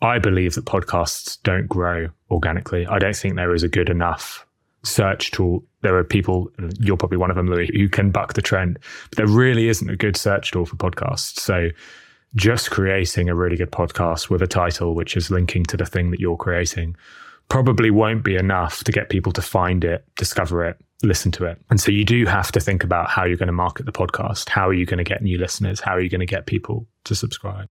I believe that podcasts don't grow organically. I don't think there is a good enough search tool. There are people, you're probably one of them, Louis, who can buck the trend, but there really isn't a good search tool for podcasts. So just creating a really good podcast with a title which is linking to the thing that you're creating probably won't be enough to get people to find it, discover it, listen to it. And so you do have to think about how you're going to market the podcast. How are you going to get new listeners? How are you going to get people to subscribe?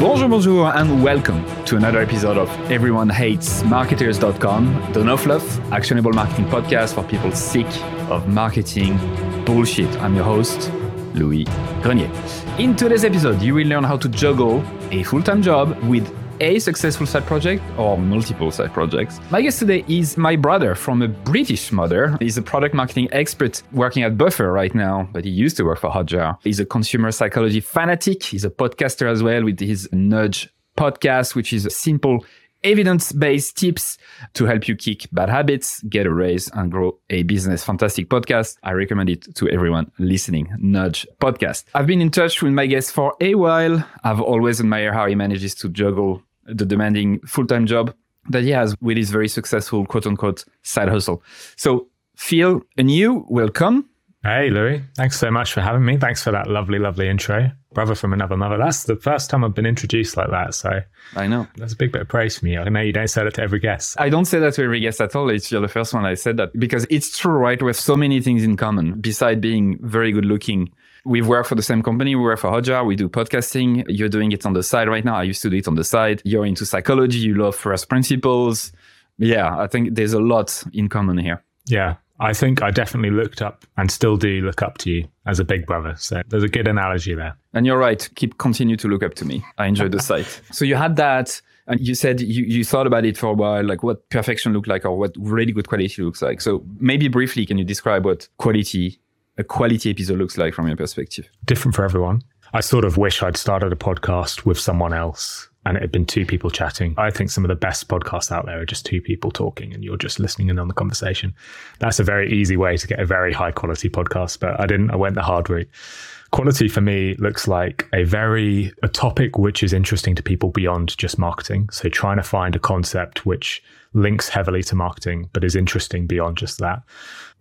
Bonjour, bonjour, and welcome to another episode of Everyone Hates Marketers.com, the no fluff, actionable marketing podcast for people sick of marketing bullshit. I'm your host, Louis Grenier. In today's episode, you will learn how to juggle a full time job with a successful side project or multiple side projects. My guest today is my brother from a British mother. He's a product marketing expert working at Buffer right now, but he used to work for Hotjar. He's a consumer psychology fanatic. He's a podcaster as well with his Nudge podcast, which is simple evidence based tips to help you kick bad habits, get a raise, and grow a business. Fantastic podcast. I recommend it to everyone listening. Nudge podcast. I've been in touch with my guest for a while. I've always admired how he manages to juggle the demanding full time job that he has with his very successful quote unquote side hustle. So, Phil, and you, welcome. Hey, Louis. Thanks so much for having me. Thanks for that lovely, lovely intro. Brother from another mother. That's the first time I've been introduced like that. So I know. That's a big bit of praise for me. I know you don't say that to every guest. I don't say that to every guest at all. It's you're the first one I said that because it's true, right? We have so many things in common besides being very good looking We've worked for the same company. We work for Hotjar. We do podcasting. You're doing it on the side right now. I used to do it on the side. You're into psychology. You love first principles. Yeah, I think there's a lot in common here. Yeah, I think I definitely looked up and still do look up to you as a big brother. So there's a good analogy there. And you're right. Keep continue to look up to me. I enjoy the site. So you had that and you said you, you thought about it for a while, like what perfection looked like or what really good quality looks like. So maybe briefly, can you describe what quality a quality episode looks like from your perspective? Different for everyone. I sort of wish I'd started a podcast with someone else and it had been two people chatting. I think some of the best podcasts out there are just two people talking and you're just listening in on the conversation. That's a very easy way to get a very high quality podcast, but I didn't, I went the hard route. Quality for me looks like a very a topic which is interesting to people beyond just marketing. So trying to find a concept which links heavily to marketing but is interesting beyond just that.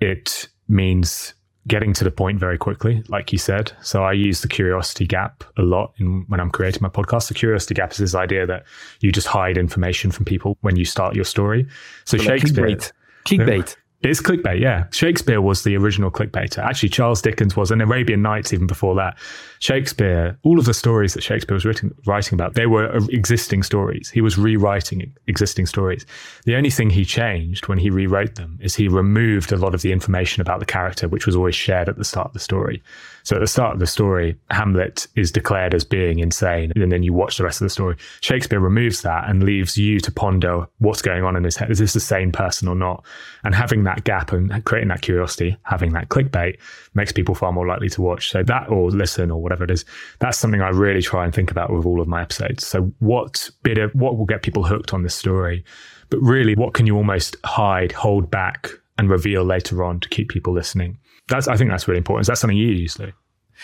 It means getting to the point very quickly, like you said. So I use the curiosity gap a lot in, when I'm creating my podcast. The curiosity gap is this idea that you just hide information from people when you start your story. So, so Shakespeare. Like clickbait. clickbait. It's clickbait, yeah. Shakespeare was the original clickbaiter. Actually, Charles Dickens was, and Arabian Nights even before that. Shakespeare, all of the stories that Shakespeare was written, writing about, they were uh, existing stories. He was rewriting existing stories. The only thing he changed when he rewrote them is he removed a lot of the information about the character, which was always shared at the start of the story. So at the start of the story, Hamlet is declared as being insane, and then you watch the rest of the story. Shakespeare removes that and leaves you to ponder what's going on in his head. Is this the same person or not? And having that gap and creating that curiosity, having that clickbait makes people far more likely to watch. So that or listen or whatever it is, that's something I really try and think about with all of my episodes. So what bit of what will get people hooked on this story? But really, what can you almost hide, hold back, and reveal later on to keep people listening? That's I think that's really important. Is that something you use, Lou?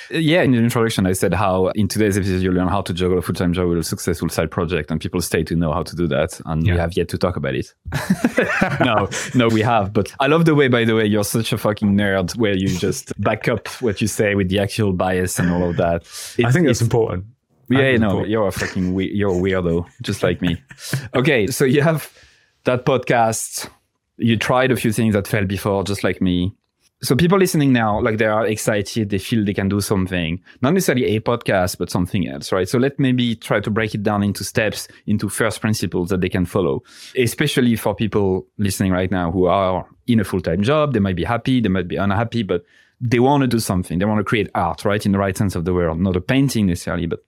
Yeah, in the introduction, I said how in today's episode you learn how to juggle a full time job with a successful side project, and people stay to know how to do that. And yeah. we have yet to talk about it. no, no, we have. But I love the way, by the way, you're such a fucking nerd where you just back up what you say with the actual bias and all of that. It's, I think that's important. Yeah, you know, you're a fucking we- you're a weirdo, just like me. Okay, so you have that podcast. You tried a few things that failed before, just like me so people listening now, like they are excited, they feel they can do something, not necessarily a podcast, but something else, right? So let maybe try to break it down into steps, into first principles that they can follow, especially for people listening right now who are in a full-time job. They might be happy, they might be unhappy, but they want to do something. They want to create art, right? In the right sense of the word, not a painting necessarily, but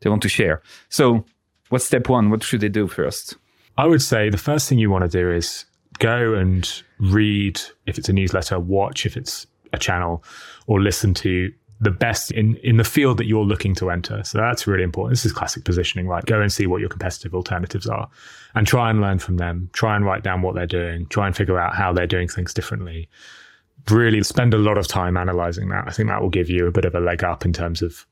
they want to share. So what's step one? What should they do first? I would say the first thing you want to do is go and read if it's a newsletter, watch if it's a channel, or listen to the best in, in the field that you're looking to enter. So that's really important. This is classic positioning, right? Go and see what your competitive alternatives are and try and learn from them. Try and write down what they're doing. Try and figure out how they're doing things differently. Really spend a lot of time analyzing that. I think that will give you a bit of a leg up in terms of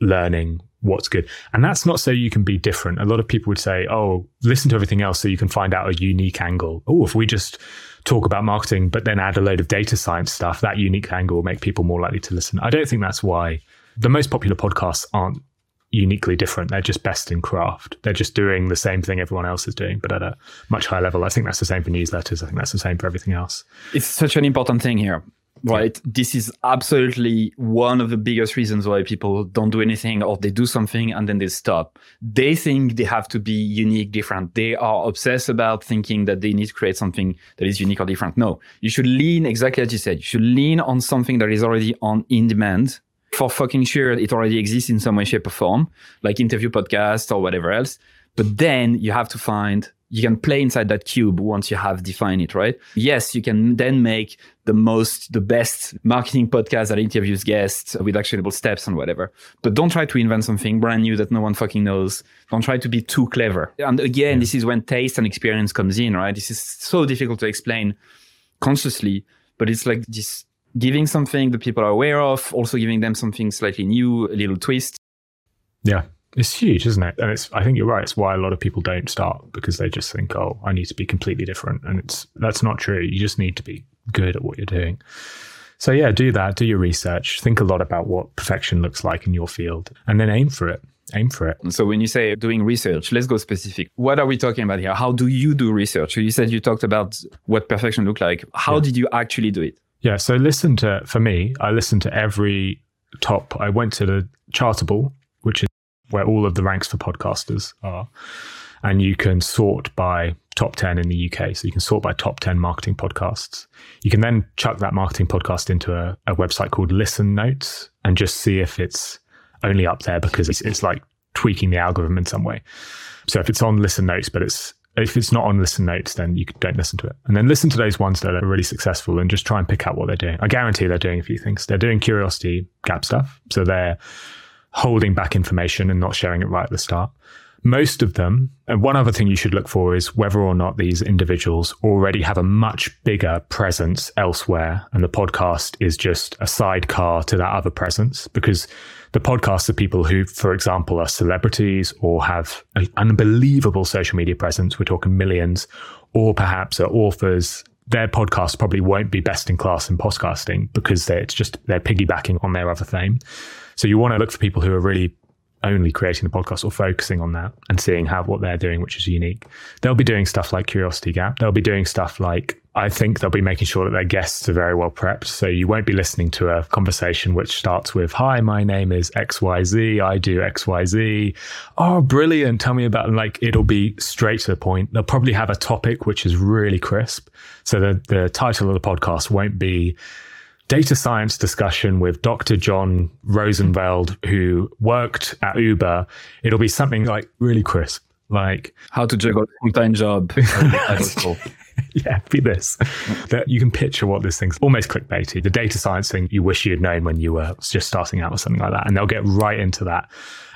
learning what's good. And that's not so you can be different. A lot of people would say, oh, listen to everything else so you can find out a unique angle. Oh, if we just talk about marketing, but then add a load of data science stuff, that unique angle will make people more likely to listen. I don't think that's why the most popular podcasts aren't uniquely different. They're just best in craft. They're just doing the same thing everyone else is doing, but at a much higher level. I think that's the same for newsletters. I think that's the same for everything else. It's such an important thing here right? This is absolutely one of the biggest reasons why people don't do anything or they do something and then they stop. They think they have to be unique, different. They are obsessed about thinking that they need to create something that is unique or different. No, you should lean exactly as you said. You should lean on something that is already on in demand. For fucking sure, it already exists in some way, shape, or form, like interview podcast or whatever else. But then you have to find you can play inside that cube once you have defined it, right? Yes, you can then make the most, the best marketing podcast that interviews guests with actionable steps and whatever. But don't try to invent something brand new that no one fucking knows. Don't try to be too clever. And again, yeah. this is when taste and experience comes in, right? This is so difficult to explain consciously, but it's like just giving something that people are aware of, also giving them something slightly new, a little twist. Yeah. It's huge, isn't it? And it's I think you're right. It's why a lot of people don't start because they just think, "Oh, I need to be completely different." And it's that's not true. You just need to be good at what you're doing. So yeah, do that, do your research, think a lot about what perfection looks like in your field and then aim for it. Aim for it. So when you say doing research, let's go specific. What are we talking about here? How do you do research? So you said you talked about what perfection looked like. How yeah. did you actually do it? Yeah, so listen to for me, I listened to every top. I went to the Chartable, which is where all of the ranks for podcasters are. And you can sort by top 10 in the UK. So you can sort by top 10 marketing podcasts. You can then chuck that marketing podcast into a, a website called Listen Notes and just see if it's only up there because it's, it's like tweaking the algorithm in some way. So if it's on Listen Notes, but it's if it's not on listen notes, then you don't listen to it. And then listen to those ones that are really successful and just try and pick out what they're doing. I guarantee they're doing a few things. They're doing curiosity gap stuff. So they're holding back information and not sharing it right at the start. Most of them, and one other thing you should look for is whether or not these individuals already have a much bigger presence elsewhere. And the podcast is just a sidecar to that other presence because the podcasts are people who, for example, are celebrities or have an unbelievable social media presence. We're talking millions, or perhaps are authors their podcast probably won't be best in class in podcasting because it's just they're piggybacking on their other fame. So you want to look for people who are really only creating the podcast or focusing on that and seeing how what they're doing, which is unique. They'll be doing stuff like Curiosity Gap. They'll be doing stuff like I think they'll be making sure that their guests are very well prepped. So you won't be listening to a conversation which starts with, Hi, my name is XYZ. I do XYZ. Oh, brilliant. Tell me about like it'll be straight to the point. They'll probably have a topic which is really crisp. So the, the title of the podcast won't be data science discussion with Dr. John Rosenfeld, who worked at Uber, it'll be something like really crisp, like how to juggle a full time job. yeah, be this. that you can picture what this thing's almost clickbaity. The data science thing you wish you had known when you were just starting out or something like that. And they'll get right into that.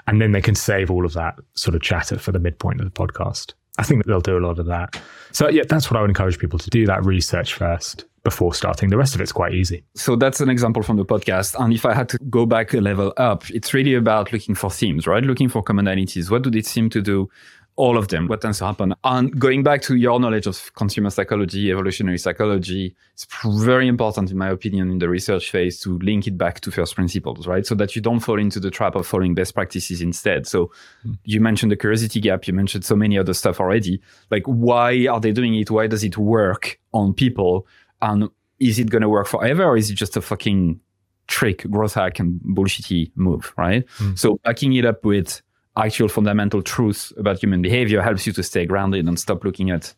And then they can save all of that sort of chatter for the midpoint of the podcast. I think that they'll do a lot of that. So yeah, that's what I would encourage people to do that research first before starting. The rest of it's quite easy. So that's an example from the podcast. And if I had to go back a level up, it's really about looking for themes, right? Looking for commonalities. What do they seem to do? All of them. What tends to happen? And going back to your knowledge of consumer psychology, evolutionary psychology, it's very important, in my opinion, in the research phase to link it back to first principles, right? So that you don't fall into the trap of following best practices instead. So mm. you mentioned the curiosity gap. You mentioned so many other stuff already. Like, why are they doing it? Why does it work on people? And is it going to work forever or is it just a fucking trick, growth hack, and bullshitty move, right? Mm. So backing it up with actual fundamental truths about human behavior helps you to stay grounded and stop looking at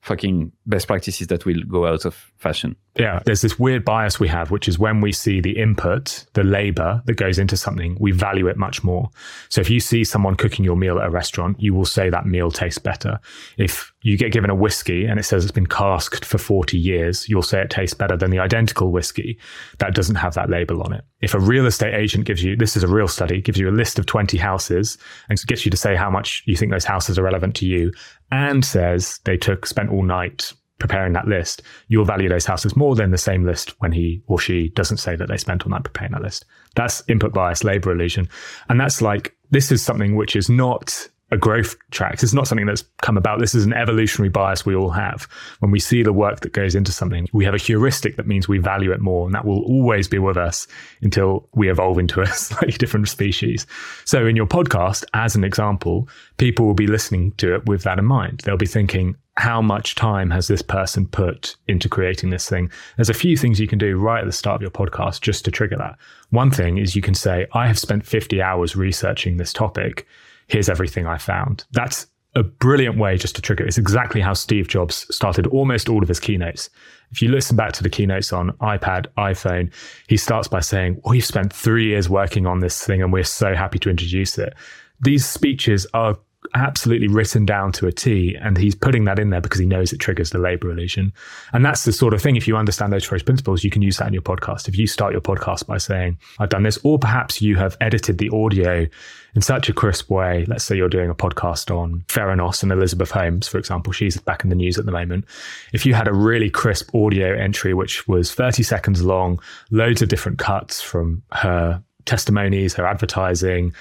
fucking best practices that will go out of fashion. Yeah, there's this weird bias we have, which is when we see the input, the labor that goes into something, we value it much more. So if you see someone cooking your meal at a restaurant, you will say that meal tastes better. If you get given a whiskey and it says it's been casked for 40 years, you'll say it tastes better than the identical whiskey that doesn't have that label on it. If a real estate agent gives you, this is a real study, gives you a list of 20 houses and gets you to say how much you think those houses are relevant to you and says they took, spent all night preparing that list, you'll value those houses more than the same list when he or she doesn't say that they spent all night preparing that list. That's input bias, labor illusion. And that's like, this is something which is not a growth hack. It's not something that's come about. This is an evolutionary bias we all have. When we see the work that goes into something, we have a heuristic that means we value it more, and that will always be with us until we evolve into a slightly different species. So, in your podcast, as an example, people will be listening to it with that in mind. They'll be thinking, how much time has this person put into creating this thing? There's a few things you can do right at the start of your podcast just to trigger that. One thing is you can say, I have spent 50 hours researching this topic here's everything I found. That's a brilliant way just to trigger. It's exactly how Steve Jobs started almost all of his keynotes. If you listen back to the keynotes on iPad, iPhone, he starts by saying, We've spent three years working on this thing and we're so happy to introduce it. These speeches are absolutely written down to a T, and he's putting that in there because he knows it triggers the labor illusion. And that's the sort of thing. If you understand those first principles, you can use that in your podcast. If you start your podcast by saying, "I've done this," or perhaps you have edited the audio in such a crisp way. Let's say you're doing a podcast on Theranos and Elizabeth Holmes, for example. She's back in the news at the moment. If you had a really crisp audio entry, which was 30 seconds long, loads of different cuts from her testimonies, her advertising,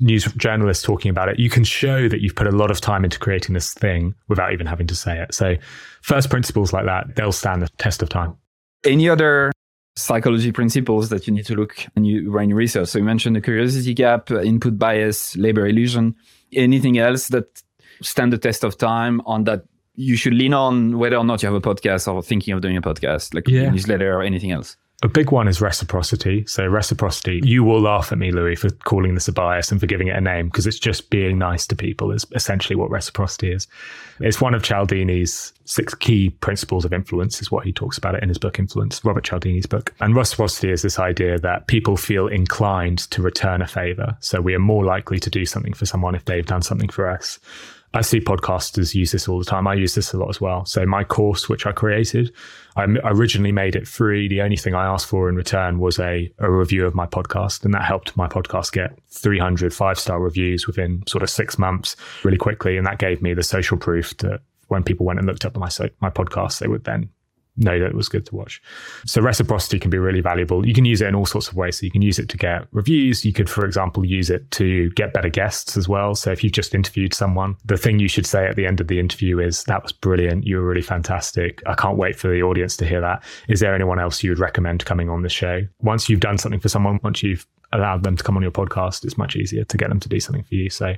news journalists talking about it, you can show that you've put a lot of time into creating this thing without even having to say it. So, first principles like that, they'll stand the test of time. Any other psychology principles that you need to look and you run your research? So, you mentioned the curiosity gap, uh, input bias, labor illusion. Anything else that stand the test of time on that you should lean on whether or not you have a podcast or thinking of doing a podcast, like yeah. a newsletter or anything else? A big one is reciprocity. So, reciprocity, you will laugh at me, Louis, for calling this a bias and for giving it a name because it's just being nice to people, is essentially what reciprocity is. It's one of Cialdini's six key principles of influence, is what he talks about it in his book, Influence, Robert Cialdini's book. And reciprocity is this idea that people feel inclined to return a favor. So, we are more likely to do something for someone if they've done something for us. I see podcasters use this all the time. I use this a lot as well. So my course, which I created, I originally made it free. The only thing I asked for in return was a, a review of my podcast. And that helped my podcast get 300 five star reviews within sort of six months really quickly. And that gave me the social proof that when people went and looked up my, my podcast, they would then know that it was good to watch. So reciprocity can be really valuable. You can use it in all sorts of ways. So you can use it to get reviews. You could, for example, use it to get better guests as well. So if you've just interviewed someone, the thing you should say at the end of the interview is, that was brilliant. You were really fantastic. I can't wait for the audience to hear that. Is there anyone else you would recommend coming on the show? Once you've done something for someone, once you've allowed them to come on your podcast, it's much easier to get them to do something for you. So,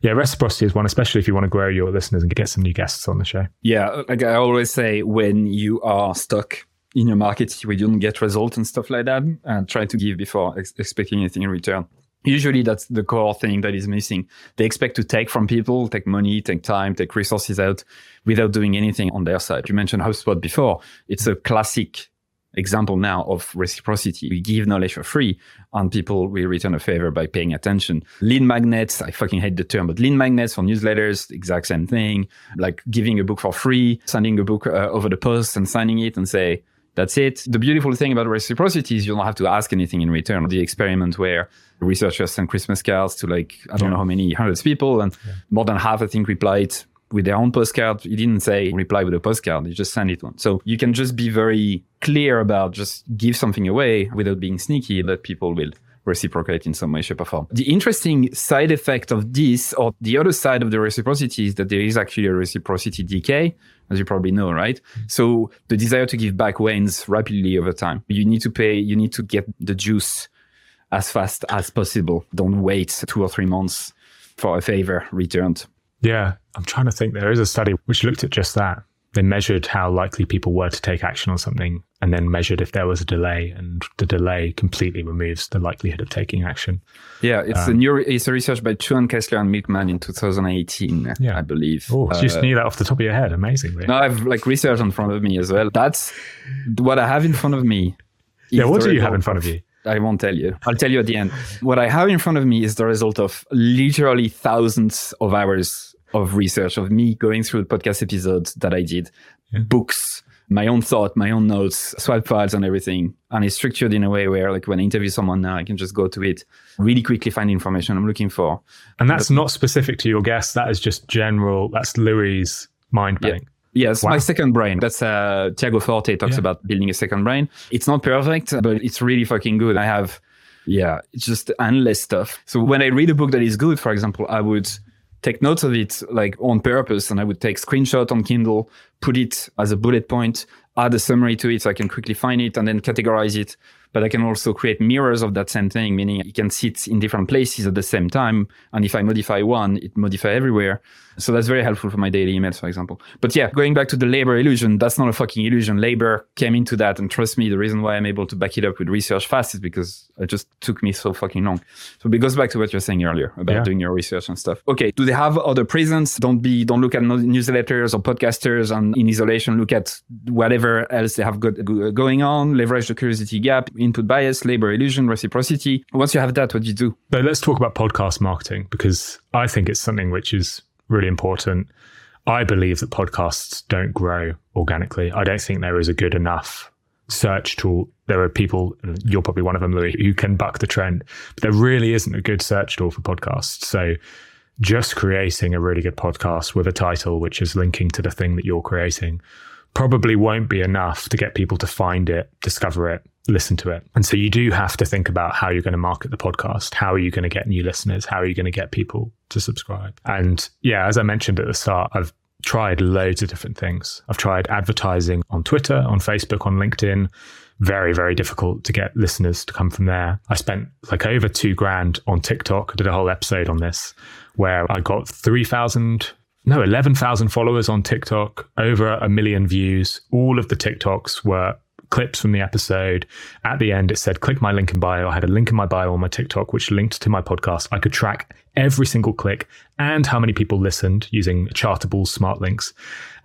yeah, reciprocity is one, especially if you want to grow your listeners and get some new guests on the show. Yeah, like I always say, when you are stuck in your market you don't get results and stuff like that, and try to give before ex- expecting anything in return. Usually, that's the core thing that is missing. They expect to take from people, take money, take time, take resources out without doing anything on their side. You mentioned HubSpot before. It's a classic example now of reciprocity. We give knowledge for free and people will return a favor by paying attention. Lead magnets, I fucking hate the term, but lead magnets for newsletters, exact same thing. Like giving a book for free, sending a book uh, over the post and signing it and say, that's it. The beautiful thing about reciprocity is you don't have to ask anything in return. The experiment where researchers sent Christmas cards to like, I don't yeah. know how many hundreds of people and yeah. more than half, I think, replied with their own postcard. He didn't say reply with a postcard. He just sent it one. So you can just be very clear about just give something away without being sneaky that people will reciprocate in some way, shape, or form. The interesting side effect of this, or the other side of the reciprocity, is that there is actually a reciprocity decay, as you probably know, right? So the desire to give back wanes rapidly over time. You need to pay, you need to get the juice as fast as possible. Don't wait two or three months for a favor returned. Yeah, I'm trying to think. There is a study which looked at just that. They measured how likely people were to take action on something and then measured if there was a delay, and the delay completely removes the likelihood of taking action. Yeah, it's um, a new it's a research by Chuan Kessler and Milkman in 2018, yeah. I believe. Oh, uh, you just knew that off the top of your head. Amazingly. No, I've like research in front of me as well. That's what I have in front of me. Yeah, what do you have in front of you? I won't tell you. I'll tell you at the end. What I have in front of me is the result of literally thousands of hours of research of me going through the podcast episodes that I did, yeah. books, my own thought, my own notes, swipe files and everything. And it's structured in a way where like when I interview someone now, I can just go to it, really quickly find information I'm looking for. And that's but, not specific to your guest. That is just general. That's Louis' mind bank. Yes, Wow. my second brain. That's uh, Tiago Forte talks Yeah. about building a second brain. It's not perfect, but it's really fucking good. I have, yeah, it's just endless stuff. So when I read a book that is good, for example, I would take notes of it like on purpose and I would take screenshot on Kindle, put it as a bullet point, add a summary to it so I can quickly find it and then categorize it. But I can also create mirrors of that same thing, meaning it can sit in different places at the same time. And if I modify one, it modify everywhere. So that's very helpful for my daily emails, for example. But yeah, going back to the labor illusion, that's not a fucking illusion. Labor came into that. And trust me, the reason why I'm able to back it up with research fast is because it just took me so fucking long. So it goes back to what you're saying earlier about Yeah. doing your research and stuff. Okay. Do they have other prisons? Don't be, don't look at newsletters or podcasters and in isolation, look at whatever else they have got going on, leverage the curiosity gap, input bias, labor illusion, reciprocity. Once you have that, what do you do? So let's talk about podcast marketing because I think it's something which is really important. I believe that podcasts don't grow organically. I don't think there is a good enough search tool. There are people, you're probably one of them, Louis, who can buck the trend, but there really isn't a good search tool for podcasts. So just creating a really good podcast with a title which is linking to the thing that you're creating probably won't be enough to get people to find it, discover it, listen to it. And so you do have to think about how you're going to market the podcast. How are you going to get new listeners? How are you going to get people to subscribe? And yeah, as I mentioned at the start, I've tried loads of different things. I've tried advertising on Twitter, on Facebook, on LinkedIn. Very, very difficult to get listeners to come from there. I spent like over two grand on TikTok. I did a whole episode on this where I got 3,000 no, 11,000 followers on TikTok, over a million views. All of the TikToks were clips from the episode. At the end, it said, click my link in bio. I had a link in my bio on my TikTok, which linked to my podcast. I could track every single click and how many people listened using chartable smart links.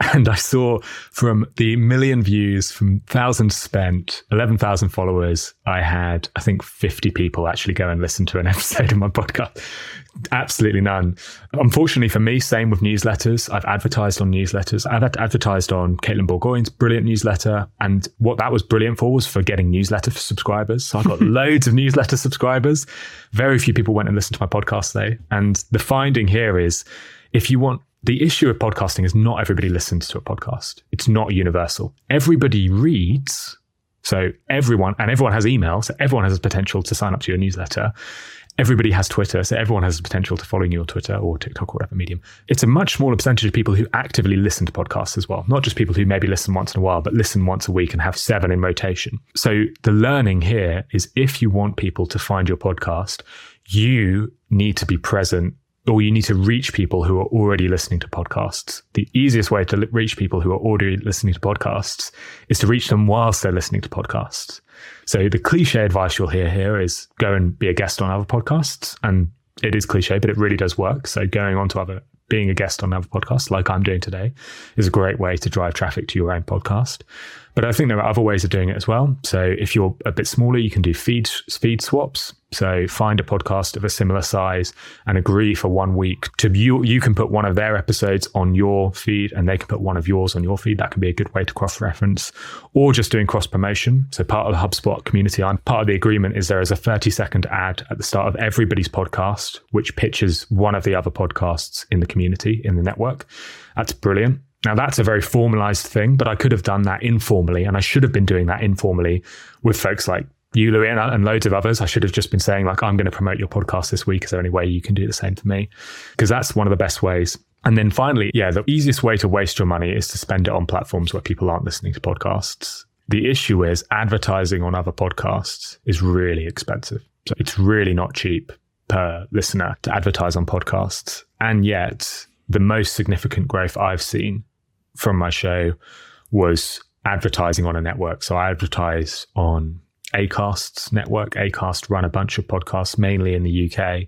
And I saw from the million views, from thousands spent, 11,000 followers, I had, I think, 50 people actually go and listen to an episode of my podcast. Absolutely none. Unfortunately for me, same with newsletters. I've advertised on newsletters. I've ad- advertised on Katelyn Bourgoin's brilliant newsletter. And what that was brilliant for was for getting newsletter subscribers. So I got loads of newsletter subscribers. Very few people went and listened to my podcast though. And the finding here is if you want the issue of podcasting is not everybody listens to a podcast. It's not universal. Everybody reads. So everyone, and everyone has email. So everyone has the potential to sign up to your newsletter. Everybody has Twitter. So everyone has the potential to follow you on Twitter or TikTok or whatever medium. It's a much smaller percentage of people who actively listen to podcasts as well. Not just people who maybe listen once in a while, but listen once a week and have seven in rotation. So the learning here is if you want people to find your podcast, you need to be present or you need to reach people who are already listening to podcasts. The easiest way to reach people who are already listening to podcasts is to reach them whilst they're listening to podcasts. So the cliche advice you'll hear here is go and be a guest on other podcasts. And it is cliche, but it really does work. So going on to other, being a guest on other podcasts like I'm doing today is a great way to drive traffic to your own podcast. But I think there are other ways of doing it as well. So if you're a bit smaller, you can do feed feed swaps. So find a podcast of a similar size and agree for one week to you. You can put one of their episodes on your feed, and they can put one of yours on your feed. That can be a good way to cross reference, or just doing cross promotion. So part of the HubSpot community, I'm part of the agreement is there is a 30 second ad at the start of everybody's podcast, which pitches one of the other podcasts in the community in the network. That's brilliant. Now, that's a very formalized thing, but I could have done that informally, and I should have been doing that informally with folks like you, Louis, and, and loads of others. I should have just been saying, like, I'm going to promote your podcast this week. Is there any way you can do the same for me? Because that's one of the best ways. And then finally, yeah, the easiest way to waste your money is to spend it on platforms where people aren't listening to podcasts. The issue is advertising on other podcasts is really expensive. So it's really not cheap per listener to advertise on podcasts. And yet, the most significant growth I've seen from my show was advertising on a network. So I advertise on Acast's network. Acast run a bunch of podcasts, mainly in the UK.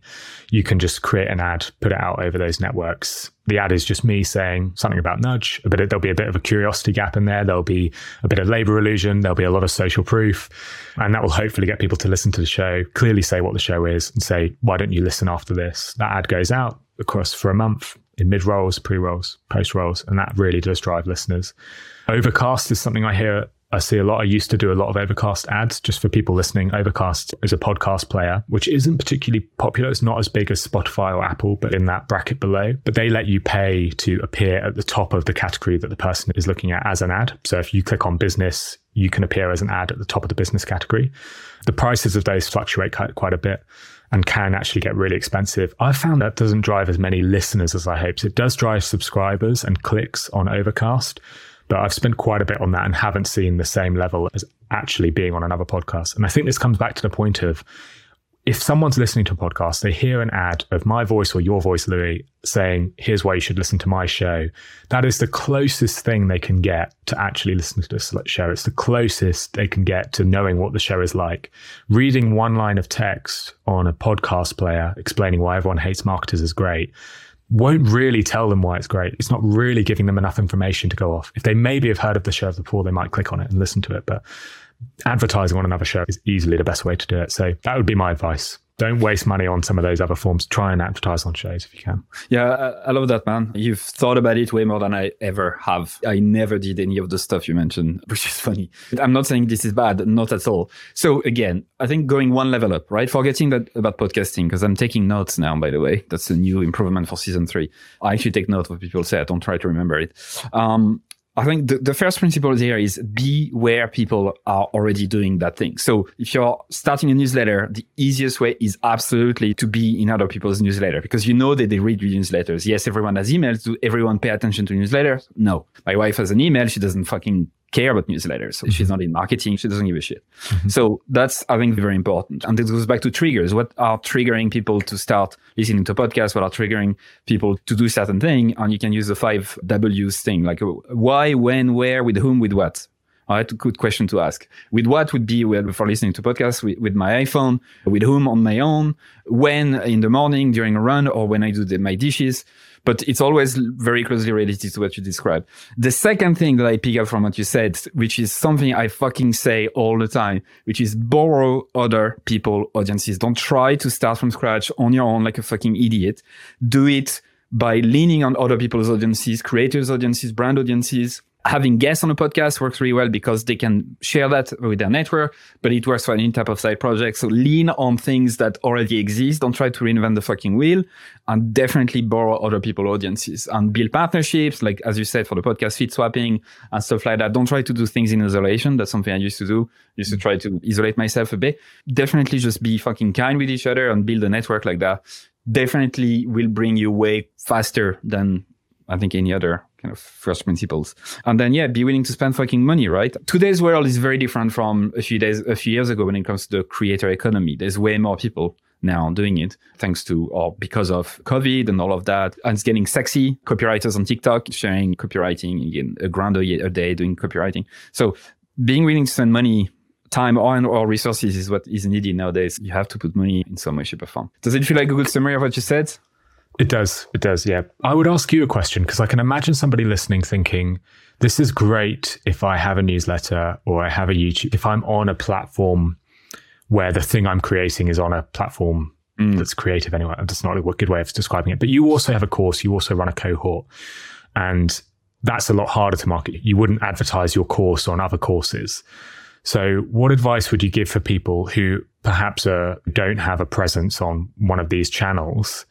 You can just create an ad, put it out over those networks. The ad is just me saying something about nudge, but there'll be a bit of a curiosity gap in there. There'll be a bit of labor illusion. There'll be a lot of social proof, and that will hopefully get people to listen to the show, clearly say what the show is, and say, why don't you listen after this? That ad goes out across for a month in mid rolls, pre rolls, post rolls, and that really does drive listeners. Overcast is something I hear I see a lot. I used to do a lot of Overcast ads just for people listening. Overcast is a podcast player, which isn't particularly popular. It's not as big as Spotify or Apple, but in that bracket below. But they let you pay to appear at the top of the category that the person is looking at as an ad. So if you click on business, you can appear as an ad at the top of the business category. The prices of those fluctuate quite a bit and can actually get really expensive. I found that doesn't drive as many listeners as I hoped. It does drive subscribers and clicks on Overcast, but I've spent quite a bit on that and haven't seen the same level as actually being on another podcast. And I think this comes back to the point of if someone's listening to a podcast, they hear an ad of my voice or your voice, Louis, saying, here's why you should listen to my show. That is the closest thing they can get to actually listening to this show. It's the closest they can get to knowing what the show is like. Reading one line of text on a podcast player explaining why everyone hates marketers is great won't really tell them why it's great. It's not really giving them enough information to go off. If they maybe have heard of the show before, they might click on it and listen to it. But advertising on another show is easily the best way to do it. So that would be my advice. Don't waste money on some of those other forms. Try and advertise on shows if you can. Yeah, I, I love that, man. You've thought about it way more than I ever have. I never did any of the stuff you mentioned, which is funny. I'm not saying this is bad, not at all. So again, I think going one level up, right? Forgetting that about podcasting, because I'm taking notes now, by the way. That's a new improvement for season three. I actually take note of what people say. I don't try to remember it. Um, I think the, the first principle here is be where people are already doing that thing. So if you're starting a newsletter, the easiest way is absolutely to be in other people's newsletter because you know that they read your newsletters. Yes, everyone has emails. Do everyone pay attention to newsletters? No. My wife has an email. She doesn't fucking care about newsletters. So mm-hmm. she's not in marketing. She doesn't give a shit. Mm-hmm. So that's, I think, very important. And this goes back to triggers. What are triggering people to start listening to podcasts? What are triggering people to do certain thing? And you can use the five W's thing, like why, when, where, with whom, with what. All right, good question to ask. With what would be well, for listening to podcasts with, with, my iPhone, with whom on my own, when in the morning during a run, or when I do the, my dishes but it's always very closely related to what you described. The second thing that I pick up from what you said, which is something I fucking say all the time, which is borrow other people audiences. Don't try to start from scratch on your own like a fucking idiot. Do it by leaning on other people's audiences, creators audiences, brand audiences, having guests on a podcast works really well because they can share that with their network, but it works for any type of side project. So lean on things that already exist. Don't try to reinvent the fucking wheel and definitely borrow other people audiences and build partnerships. Like, as you said, for the podcast feed swapping and stuff like that. Don't try to do things in isolation. That's something I used to do. I used to mm. try to isolate myself a bit. Definitely just be fucking kind with each other and build a network like that. Definitely will bring you way faster than I think any other kind of first principles. And then, yeah, be willing to spend fucking money, right? Today's world is very different from a few days, a few years ago when it comes to the creator economy. There's way more people now doing it thanks to or because of COVID and all of that. And it's getting sexy. Copywriters on TikTok sharing copywriting, again, a grand a day doing copywriting. So being willing to spend money time or, or resources is what is needed nowadays. You have to put money in some way, shape, or form. Does it feel like a good summary of what you said? It does. It does. Yeah. I would ask you a question because I can imagine somebody listening thinking, this is great if I have a newsletter or I have a YouTube, if I'm on a platform where the thing I'm creating is on a platform mm. that's creative anyway. That's not a good way of describing it. But you also have a course, you also run a cohort. And that's a lot harder to market. You wouldn't advertise your course on other courses. So, what advice would you give for people who perhaps uh, don't have a presence on one of these channels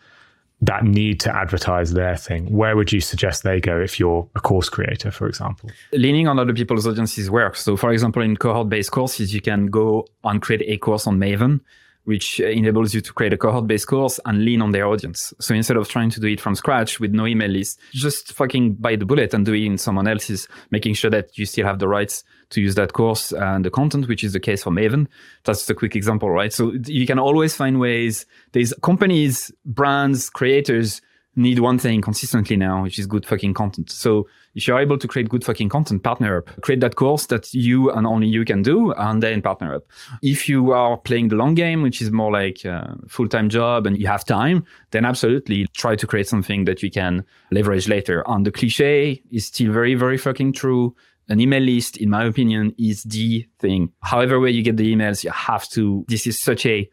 that need to advertise their thing, where would you suggest they go if you're a course creator, for example? Leaning on other people's audiences works. So, for example, in cohort based courses, you can go and create a course on Maven which uh, enables you to create a cohort based course and lean on their audience. So instead of trying to do it from scratch with no email list, just fucking bite the bullet and do it in someone else's, making sure that you still have the rights to use that course and the content, which is the case for Maven. That's a quick example, right? So you can always find ways. There's companies, brands, creators need one thing consistently now, which is good fucking content. So if you're able to create good fucking content, partner up. Create that course that you and only you can do, and then partner up. If you are playing the long game, which is more like a full-time job and you have time, then absolutely try to create something that you can leverage later. And the cliche is still very, very fucking true an email list, in my opinion, is the thing. However way you get the emails, you have to. This is such a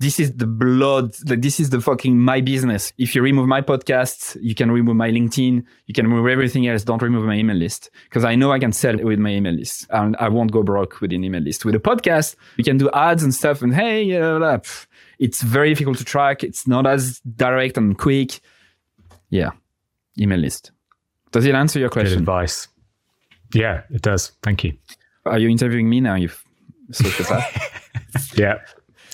this is the blood. Like this is the fucking my business. If you remove my podcast you can remove my LinkedIn. You can remove everything else. Don't remove my email list because I know I can sell with my email list and I won't go broke with an email list. With a podcast, you can do ads and stuff. And hey, blah, blah, blah. it's very difficult to track. It's not as direct and quick. Yeah, email list. Does it answer your question Good advice. Yeah, it does. Thank you. Are you interviewing me now? You sociopath. Yeah,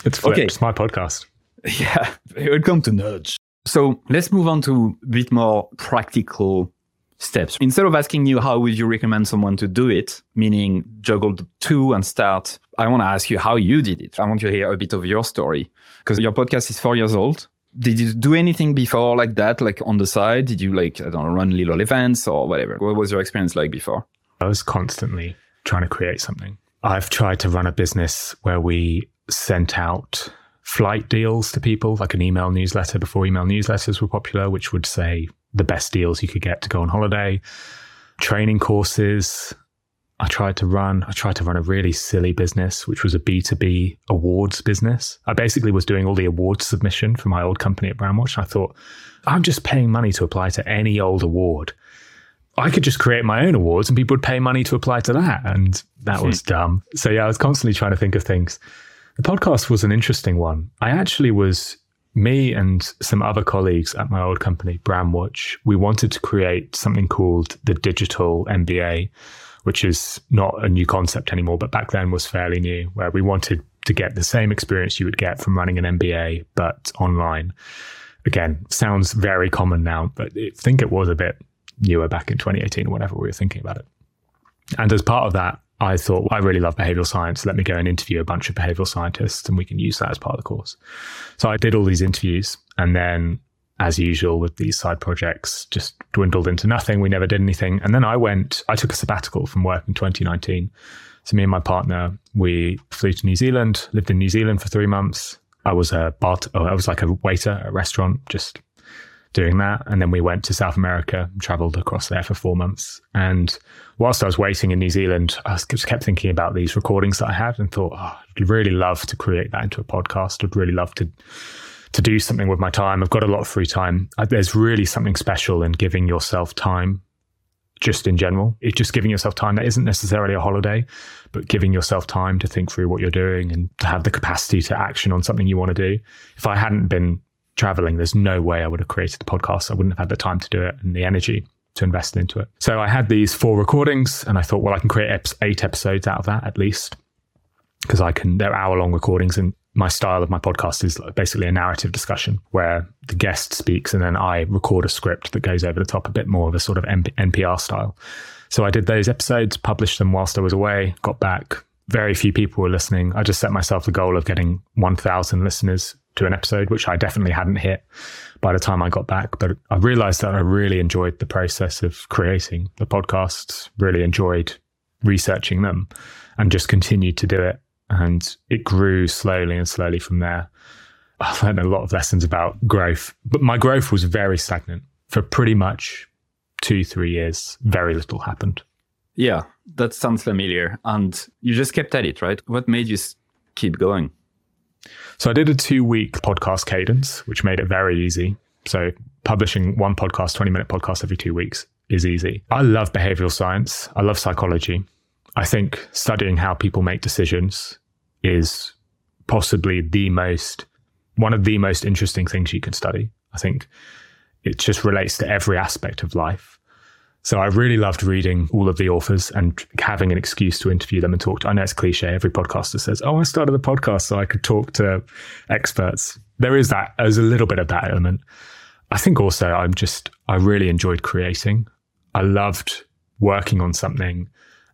it's flipped. Okay. It's my podcast. Yeah, welcome to Nudge. So let's move on to a bit more practical steps. Instead of asking you how would you recommend someone to do it, meaning juggle the two and start, I want to ask you how you did it. I want to hear a bit of your story because your podcast is four years old. Did you do anything before like that, like on the side? Did you like, I don't know, run little events or whatever? What was your experience like before? I was constantly trying to create something. I've tried to run a business where we sent out flight deals to people, like an email newsletter before email newsletters were popular, which would say the best deals you could get to go on holiday, training courses. I tried to run, I tried to run a really silly business, which was a B2B awards business. I basically was doing all the awards submission for my old company at Brandwatch. I thought, I'm just paying money to apply to any old award. I could just create my own awards and people would pay money to apply to that. And that hmm. was dumb. So yeah, I was constantly trying to think of things. The podcast was an interesting one. I actually was me and some other colleagues at my old company, Brandwatch, we wanted to create something called the digital MBA, which is not a new concept anymore, but back then was fairly new, where we wanted to get the same experience you would get from running an MBA, but online. Again, sounds very common now, but I think it was a bit newer back in 2018 or whatever we were thinking about it. And as part of that, I thought, well, I really love behavioral science. Let me go and interview a bunch of behavioral scientists and we can use that as part of the course. So I did all these interviews and then as usual with these side projects, just dwindled into nothing. We never did anything. And then I went, I took a sabbatical from work in 2019. So me and my partner, we flew to New Zealand, lived in New Zealand for three months. I was a bart, oh, I was like a waiter at a restaurant, just doing that. And then we went to South America, traveled across there for four months. And whilst I was waiting in New Zealand, I just kept thinking about these recordings that I had and thought, oh, I'd really love to create that into a podcast. I'd really love to to do something with my time. I've got a lot of free time. There's really something special in giving yourself time just in general. It's just giving yourself time that isn't necessarily a holiday, but giving yourself time to think through what you're doing and to have the capacity to action on something you want to do. If I hadn't been traveling, there's no way I would have created the podcast. I wouldn't have had the time to do it and the energy to invest into it. So I had these four recordings and I thought, well, I can create eight episodes out of that at least because I can, they're hour long recordings and my style of my podcast is basically a narrative discussion where the guest speaks and then I record a script that goes over the top, a bit more of a sort of MP- NPR style. So I did those episodes, published them whilst I was away, got back. Very few people were listening. I just set myself the goal of getting 1,000 listeners to an episode, which I definitely hadn't hit by the time I got back. But I realized that I really enjoyed the process of creating the podcasts, really enjoyed researching them, and just continued to do it. And it grew slowly and slowly from there. I learned a lot of lessons about growth, but my growth was very stagnant for pretty much two, three years. Very little happened. Yeah, that sounds familiar. And you just kept at it, right? What made you keep going? So I did a two week podcast cadence, which made it very easy. So publishing one podcast, 20 minute podcast every two weeks is easy. I love behavioral science. I love psychology. I think studying how people make decisions is possibly the most, one of the most interesting things you can study. I think it just relates to every aspect of life. So I really loved reading all of the authors and having an excuse to interview them and talk to. I know it's cliche. Every podcaster says, "Oh, I started a podcast so I could talk to experts." There is that. There's a little bit of that element. I think also I'm just I really enjoyed creating. I loved working on something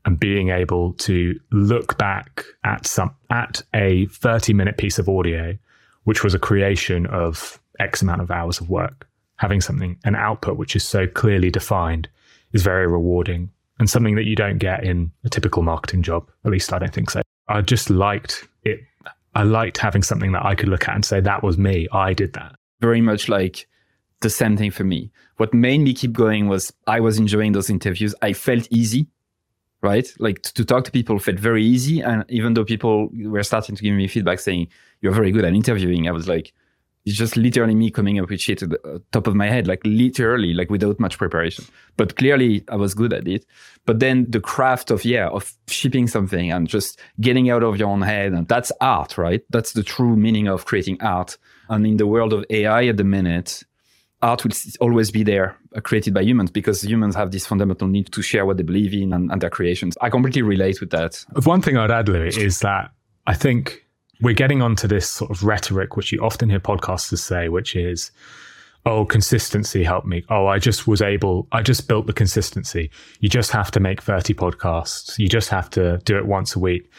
and being able to look back at some at a 30 minute piece of audio, which was a creation of X amount of hours of work. Having something an output which is so clearly defined is very rewarding and something that you don't get in a typical marketing job. At least I don't think so. I just liked it. I liked having something that I could look at and say, that was me. I did that. Very much like the same thing for me. What made me keep going was I was enjoying those interviews. I felt easy. right? Like to, to talk to people felt very easy. And even though people were starting to give me feedback saying, you're very good at interviewing, I was like, it's just literally me coming up with shit at the uh, top of my head, like literally, like without much preparation. But clearly, I was good at it. But then the craft of yeah, of shipping something and just getting out of your own head, and that's art, right? That's the true meaning of creating art. And in the world of AI at the minute, art will always be there, uh, created by humans, because humans have this fundamental need to share what they believe in and, and their creations. I completely relate with that. One thing I'd add, Louis, is that I think we're getting onto this sort of rhetoric, which you often hear podcasters say, which is, oh, consistency helped me. Oh, I just was able, I just built the consistency. You just have to make 30 podcasts. You just have to do it once a week.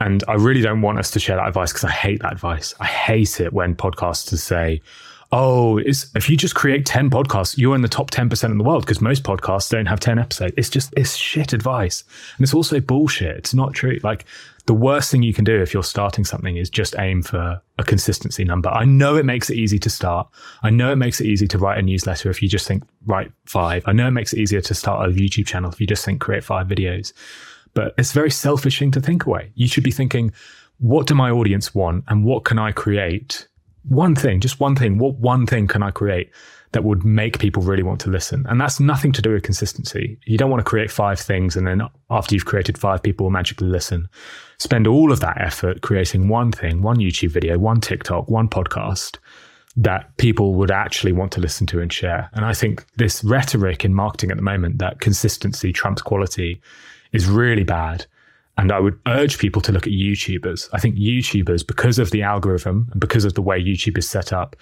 And I really don't want us to share that advice because I hate that advice. I hate it when podcasters say, oh, if you just create 10 podcasts, you're in the top 10% in the world because most podcasts don't have 10 episodes. It's just, it's shit advice. And it's also bullshit. It's not true. Like the worst thing you can do if you're starting something is just aim for a consistency number. I know it makes it easy to start. I know it makes it easy to write a newsletter if you just think write five. I know it makes it easier to start a YouTube channel if you just think create five videos. But it's a very selfish thing to think away. You should be thinking, what do my audience want and what can I create? One thing, just one thing. What one thing can I create that would make people really want to listen. And that's nothing to do with consistency. You don't want to create five things and then after you've created five, people will magically listen. Spend all of that effort creating one thing, one YouTube video, one TikTok, one podcast that people would actually want to listen to and share. And I think this rhetoric in marketing at the moment that consistency trumps quality is really bad. And I would urge people to look at YouTubers. I think YouTubers, because of the algorithm and because of the way YouTube is set up,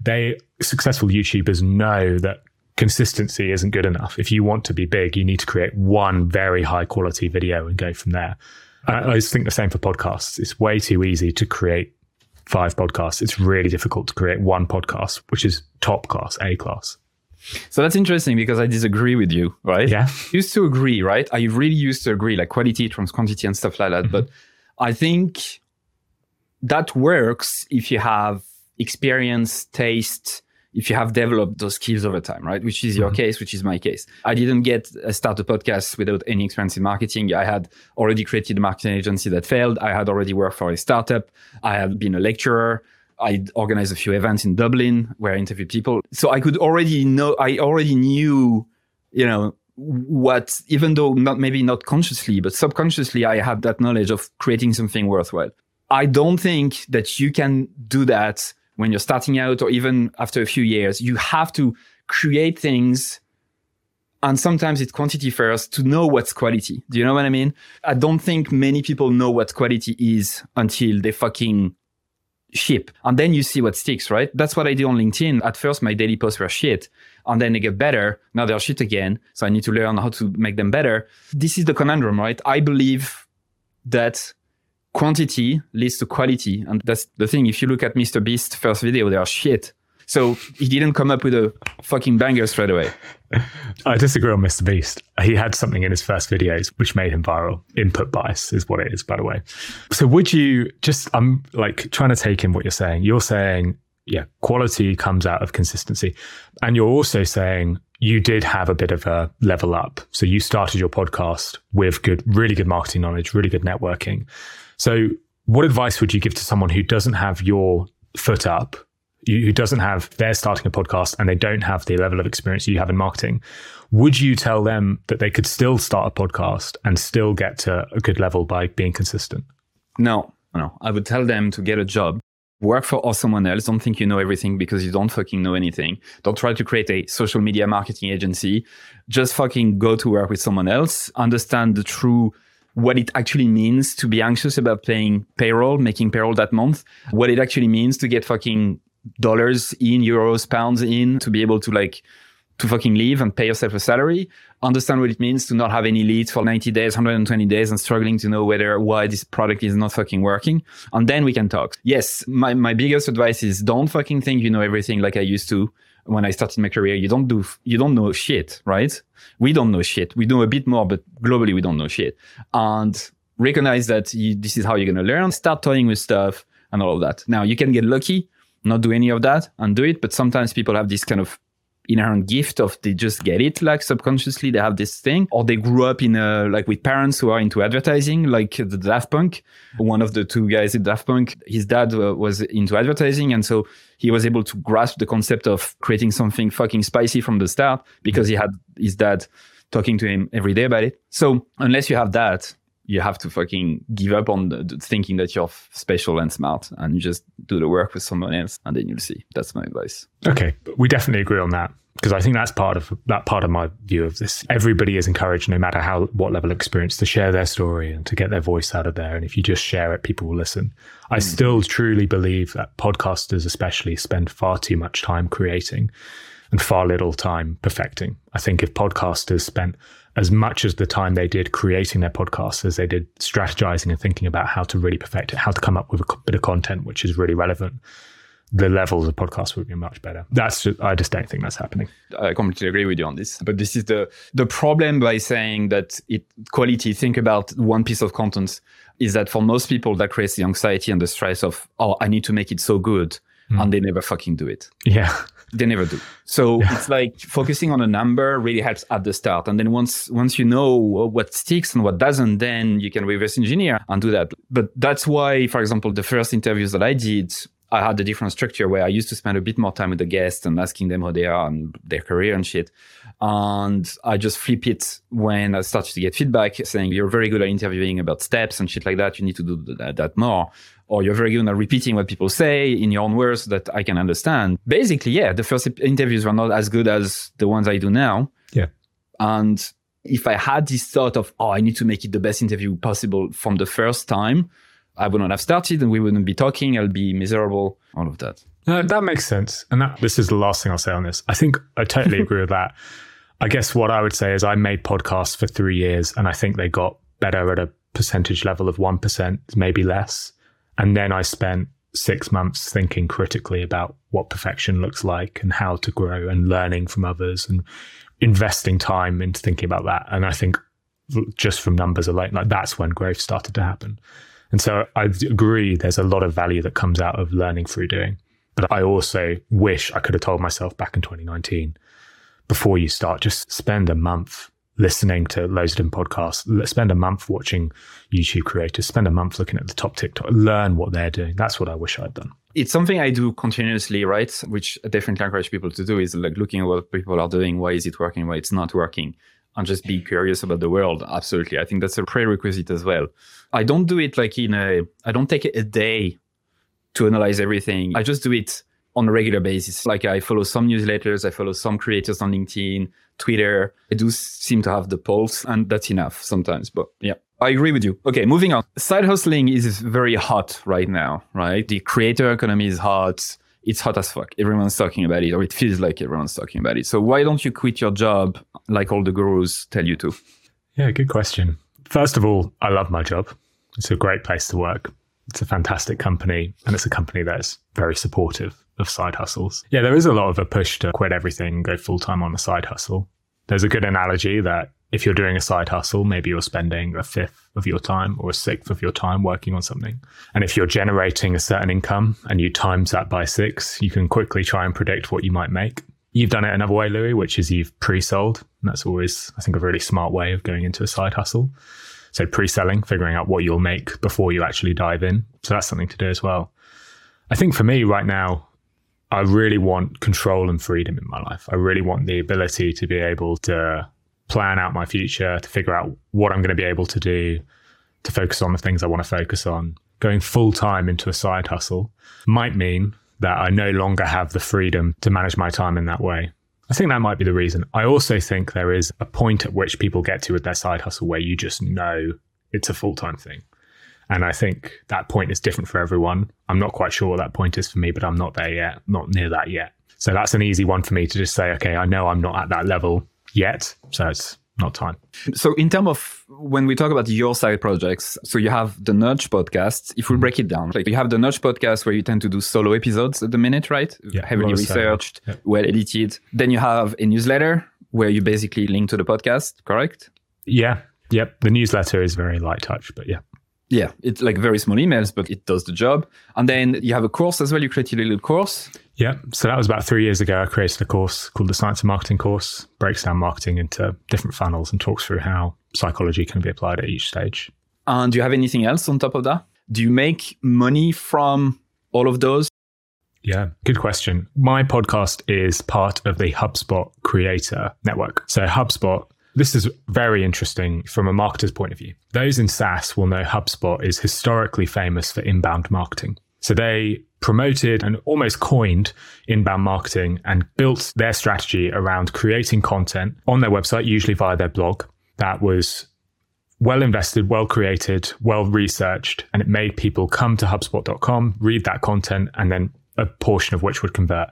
they successful YouTubers know that consistency isn't good enough. If you want to be big, you need to create one very high quality video and go from there. I, I think the same for podcasts. It's way too easy to create five podcasts. It's really difficult to create one podcast, which is top class, A class. So that's interesting because I disagree with you, right? Yeah. used to agree, right? I really used to agree, like quality trumps quantity and stuff like that. Mm-hmm. But I think that works if you have experience, taste, if you have developed those skills over time, right? Which is your mm-hmm. case, which is my case. I didn't get a start a podcast without any experience in marketing. I had already created a marketing agency that failed. I had already worked for a startup. I had been a lecturer. I organized a few events in Dublin where I interviewed people. So I could already know, I already knew, you know, what, even though not maybe not consciously, but subconsciously, I had that knowledge of creating something worthwhile. I don't think that you can do that when you're starting out or even after a few years. You have to create things and sometimes it's quantity first to know what's quality. Do you know what I mean? I don't think many people know what quality is until they fucking ship. And then you see what sticks, right? That's what I did on LinkedIn. At first, my daily posts were shit. And then they get better. Now they're shit again. So I need to learn how to make them better. This is the conundrum, right? I believe that quantity leads to quality. And that's the thing. If you look at Mr. Beast's first video, they are shit. So he didn't come up with a fucking banger straight away. I disagree on Mr. Beast. He had something in his first videos which made him viral. Input bias is what it is, by the way. So would you just, I'm like trying to take in what you're saying. You're saying, yeah, quality comes out of consistency. And you're also saying you did have a bit of a level up. So you started your podcast with good, really good marketing knowledge, really good networking. So, what advice would you give to someone who doesn't have your foot up, who doesn't have, they're starting a podcast and they don't have the level of experience you have in marketing? Would you tell them that they could still start a podcast and still get to a good level by being consistent? No, no. I would tell them to get a job work for someone else. Don't think you know everything because you don't fucking know anything. Don't try to create a social media marketing agency. Just fucking go to work with someone else. Understand the true what it actually means to be anxious about paying payroll, making payroll that month, what it actually means to get fucking dollars in, euros, pounds in, to be able to like to fucking live and pay yourself a salary, understand what it means to not have any leads for 90 days, 120 days and struggling to know whether why this product is not fucking working. And then we can talk. Yes, my, my biggest advice is don't fucking think you know everything like I used to when I started my career. You don't do, you don't know shit, right? We don't know shit. We know a bit more, but globally we don't know shit. And recognize that you, this is how you're to learn, start toying with stuff and all of that. Now you can get lucky, not do any of that and do it. But sometimes people have this kind of inherent gift of they just get it like subconsciously they have this thing. Or they grew up in a like with parents who are into advertising like the Daft Punk. One of the two guys in Daft Punk his dad uh, was into advertising and so he was able to grasp the concept of creating something fucking spicy from the start because he had his dad talking to him every day about it. So unless you have that you have to fucking give up on the, the thinking that you're special and smart and just do the work with someone else and then you'll see. That's my advice. Okay. We definitely agree on that because I think that's part of that part of my view of this. Everybody is encouraged, no matter how what level of experience, to share their story and to get their voice out of there. And if you just share it, people will listen. I mm. still truly believe that podcasters, especially, spend far too much time creating and far little time perfecting. I think if podcasters spent as much as the time they did creating their podcasts as they did strategizing and thinking about how to really perfect it, how to come up with a bit of content which is really relevant, the levels of podcast would be much better. That's just, I just don't think that's happening. I completely agree with you on this. But this is the the problem by saying that it quality. Think about one piece of content is that for most people that creates the anxiety and the stress of oh I need to make it so good, mm. and they never fucking do it. Yeah. They never do. So yeah. it's like focusing on a number really helps at the start. And then once once you know what sticks and what doesn't, then you can reverse engineer and do that. But that's why, for example, the first interviews that I did, I had a different structure where I used to spend a bit more time with the guests and asking them how they are and their career and shit. And I just flip it when I started to get feedback saying, you're very good at interviewing about steps and shit like that. You need to do that, that more. Or you're very good at repeating what people say in your own words so that I can understand. Basically, yeah, the first interviews were not as good as the ones I do now. Yeah. And if I had this thought of, oh, I need to make it the best interview possible from the first time, I would not have started and we wouldn't be talking. I'll be miserable, all of that. No, that makes sense. And that, this is the last thing I'll say on this. I think I totally agree with that. I guess what I would say is I made podcasts for three years and I think they got better at a percentage level of 1%, maybe less. And then I spent six months thinking critically about what perfection looks like and how to grow and learning from others and investing time into thinking about that. And I think just from numbers alone, like that's when growth started to happen. And so I agree there's a lot of value that comes out of learning through doing. But I also wish I could have told myself back in 2019 before you start, just spend a month listening to loads of podcasts, spend a month watching YouTube creators, spend a month looking at the top TikTok, learn what they're doing. That's what I wish I'd done. It's something I do continuously, right? Which I definitely encourage people to do is like looking at what people are doing. Why is it working? Why it's not working? and just be curious about the world. Absolutely. I think that's a prerequisite as well. I don't do it like in a, I don't take a day to analyze everything. I just do it on a regular basis. Like I follow some newsletters, I follow some creators on LinkedIn, Twitter. I do seem to have the pulse, and that's enough sometimes. But yeah, I agree with you. Okay, moving on. Side hustling is very hot right now, right? The creator economy is hot it's hot as fuck. Everyone's talking about it, or it feels like everyone's talking about it. So why don't you quit your job like all the gurus tell you to? Yeah, good question. First of all, I love my job. It's a great place to work. It's a fantastic company, and it's a company that's very supportive of side hustles. Yeah, there is a lot of a push to quit everything and go full time on a side hustle. There's a good analogy that if you're doing a side hustle, maybe you're spending a fifth of your time or a sixth of your time working on something. And if you're generating a certain income and you times that by six, you can quickly try and predict what you might make. You've done it another way, Louis, which is you've pre sold. That's always, I think, a really smart way of going into a side hustle. So pre selling, figuring out what you'll make before you actually dive in. So that's something to do as well. I think for me right now, I really want control and freedom in my life. I really want the ability to be able to plan out my future, to figure out what I'm going to be able to do, to focus on the things I want to focus on. Going full time into a side hustle might mean that I no longer have the freedom to manage my time in that way. I think that might be the reason. I also think there is a point at which people get to with their side hustle where you just know it's a full time thing. And I think that point is different for everyone. I'm not quite sure what that point is for me, but I'm not there yet, not near that yet. So that's an easy one for me to just say, okay, I know I'm not at that level yet. So it's not time. So in terms of when we talk about your side projects, so you have the Nudge podcast. If we mm-hmm. break it down, like you have the Nudge podcast where you tend to do solo episodes at the minute, right? Yeah, Heavily researched, yeah. well edited. Then you have a newsletter where you basically link to the podcast, correct? Yeah. Yep. The newsletter is very light touch, but yeah. Yeah, it's like very small emails, but it does the job. And then you have a course as well. You created a little course. Yeah. So that was about three years ago. I created a course called the Science of Marketing course, breaks down marketing into different funnels and talks through how psychology can be applied at each stage. And do you have anything else on top of that? Do you make money from all of those? Yeah, good question. My podcast is part of the HubSpot Creator Network. So, HubSpot, this is very interesting from a marketer's point of view. Those in SaaS will know HubSpot is historically famous for inbound marketing. So, they promoted and almost coined inbound marketing and built their strategy around creating content on their website, usually via their blog, that was well invested, well created, well researched, and it made people come to HubSpot.com, read that content, and then a portion of which would convert.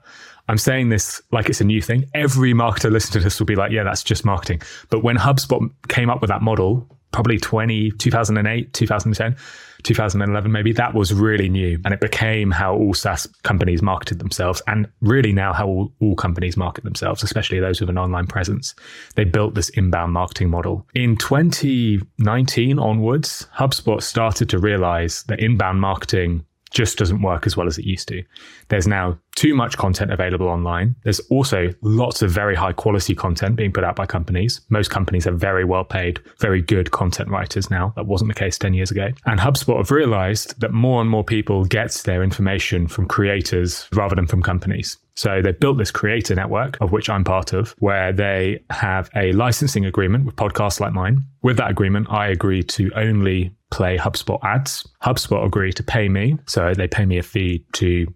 I'm saying this like it's a new thing. Every marketer listening to this will be like, yeah, that's just marketing. But when HubSpot came up with that model, probably 20, 2008, 2010, 2011 maybe, that was really new. And it became how all SaaS companies marketed themselves and really now how all, all companies market themselves, especially those with an online presence. They built this inbound marketing model. In 2019 onwards, HubSpot started to realize that inbound marketing just doesn't work as well as it used to. There's now too much content available online. There's also lots of very high quality content being put out by companies. Most companies have very well paid, very good content writers now. That wasn't the case 10 years ago. And HubSpot have realized that more and more people get their information from creators rather than from companies. So they built this creator network, of which I'm part of, where they have a licensing agreement with podcasts like mine. With that agreement, I agree to only play HubSpot ads. HubSpot agree to pay me. So they pay me a fee to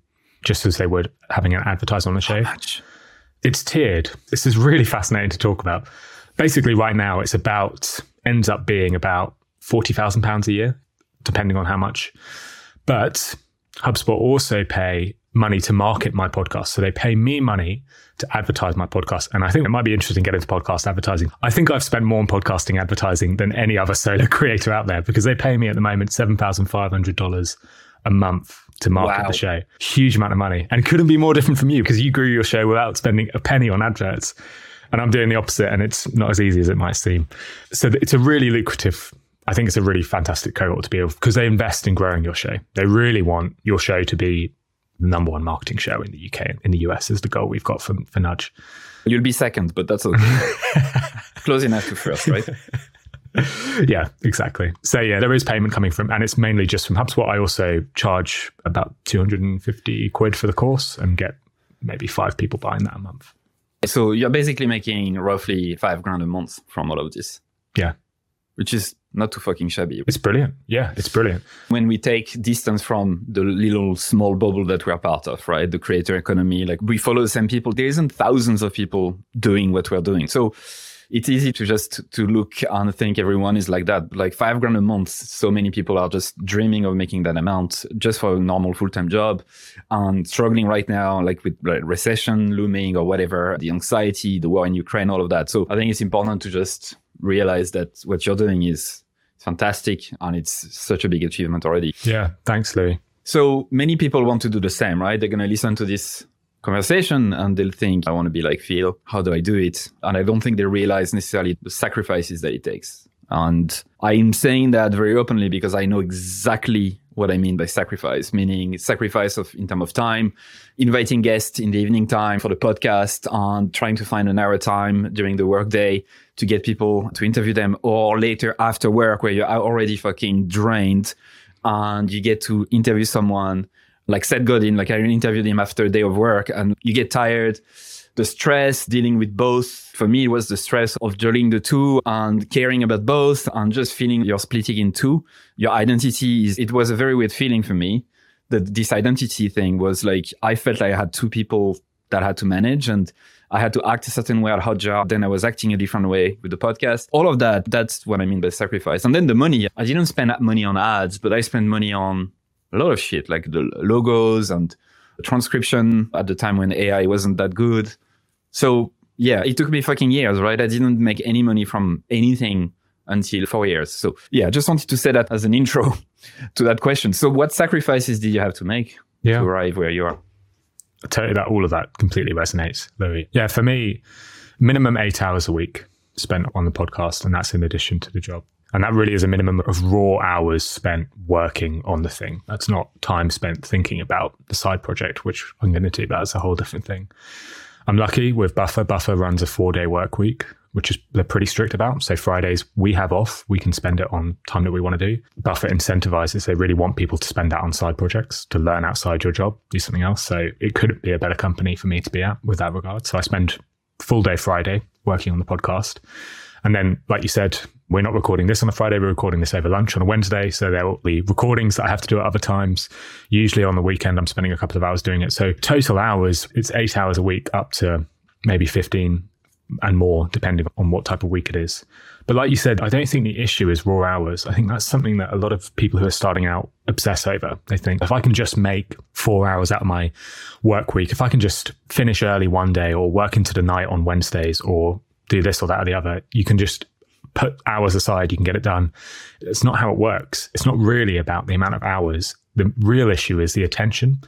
just as they would having an advertiser on the show. It's tiered. This is really fascinating to talk about. Basically, right now, it's about, ends up being about £40,000 a year, depending on how much. But HubSpot also pay money to market my podcast. So they pay me money to advertise my podcast. And I think it might be interesting getting into podcast advertising. I think I've spent more on podcasting advertising than any other solo creator out there because they pay me at the moment $7,500 a month to market wow. the show. Huge amount of money. And couldn't be more different from you because you grew your show without spending a penny on adverts. And I'm doing the opposite and it's not as easy as it might seem. So it's a really lucrative I think it's a really fantastic cohort to be with because they invest in growing your show. They really want your show to be the number one marketing show in the UK. In the US is the goal we've got for, for Nudge. You'll be second, but that's okay. Close enough to first, right? yeah, exactly. So yeah, there is payment coming from, and it's mainly just from HubSpot. I also charge about 250 quid for the course and get maybe five people buying that a month. So you're basically making roughly five grand a month from all of this. Yeah. Which is not too fucking shabby. It's brilliant. Yeah, it's brilliant. When we take distance from the little small bubble that we're part of, right? The creator economy, like we follow the same people. There isn't thousands of people doing what we're doing. So it's easy to just to look and think everyone is like that. Like five grand a month, so many people are just dreaming of making that amount just for a normal full-time job and struggling right now, like with like, recession looming or whatever, the anxiety, the war in Ukraine, all of that. So I think it's important to just realize that what you're doing is fantastic and it's such a big achievement already. Yeah, thanks, Louis. So many people want to do the same, right? They're going to listen to this conversation and they'll think, I want to be like Phill. How do I do it? And I don't think they realize necessarily the sacrifices that it takes. And I'm saying that very openly because I know exactly what I mean by sacrifice, meaning sacrifice of in terms of time, inviting guests in the evening time for the podcast and trying to find an hour time during the workday to get people to interview them or later after work where you're already fucking drained and you get to interview someone like Seth Godin, like I interviewed him after a day of work and you get tired the stress dealing with both. For me, it was the stress of juggling the two and caring about both and just feeling you're splitting in two. Your identity is, it was a very weird feeling for me. That this identity thing was like, I felt like I had two people that I had to manage and I had to act a certain way at Hotjar. Then I was acting a different way with the podcast. All of that, that's what I mean by sacrifice. And then the money, I didn't spend money on ads, but I spent money on a lot of shit, like the logos and transcription at the time when AI wasn't that good. So yeah, it took me fucking years, right? I didn't make any money from anything until four years. So yeah, just wanted to say that as an intro to that question. So what sacrifices did you have to make yeah. to arrive where you are? I tell you that all of that completely resonates, Louis. Yeah, for me, minimum eight hours a week spent on the podcast, and that's in addition to the job. And that really is a minimum of raw hours spent working on the thing. That's not time spent thinking about the side project, which I'm going to do. That's a whole different thing. I'm lucky with Buffer. Buffer runs a four day work week, which is they're pretty strict about. So Fridays we have off. We can spend it on time that we want to do. Buffer incentivizes. They really want people to spend that on side projects, to learn outside your job, do something else. So it couldn't be a better company for me to be at with that regard. So I spend full day Friday working on the podcast. And then, like you said, we're not recording this on a Friday. We're recording this over lunch on a Wednesday. So there will be recordings that I have to do at other times. Usually on the weekend, I'm spending a couple of hours doing it. So total hours, it's eight hours a week up to maybe 15 and more, depending on what type of week it is. But like you said, I don't think the issue is raw hours. I think that's something that a lot of people who are starting out obsess over. They think if I can just make four hours out of my work week, if I can just finish early one day or work into the night on Wednesdays or do this or that or the other, you can just put hours aside, you can get it done. It's not how it works. It's not really about the amount of hours. The real issue is the attention.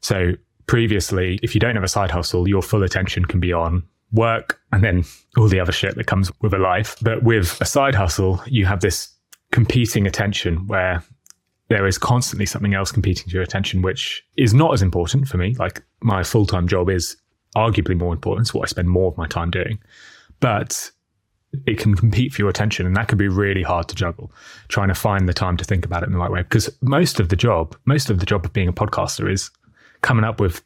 So previously, if you don't have a side hustle, your full attention can be on work and then all the other shit that comes with a life. But with a side hustle, you have this competing attention where there is constantly something else competing to your attention, which is not as important for me. Like my full time job is arguably more important. It's what I spend more of my time doing. But it can compete for your attention and that can be really hard to juggle trying to find the time to think about it in the right way. Because most of the job most of the job of being a podcaster is coming up with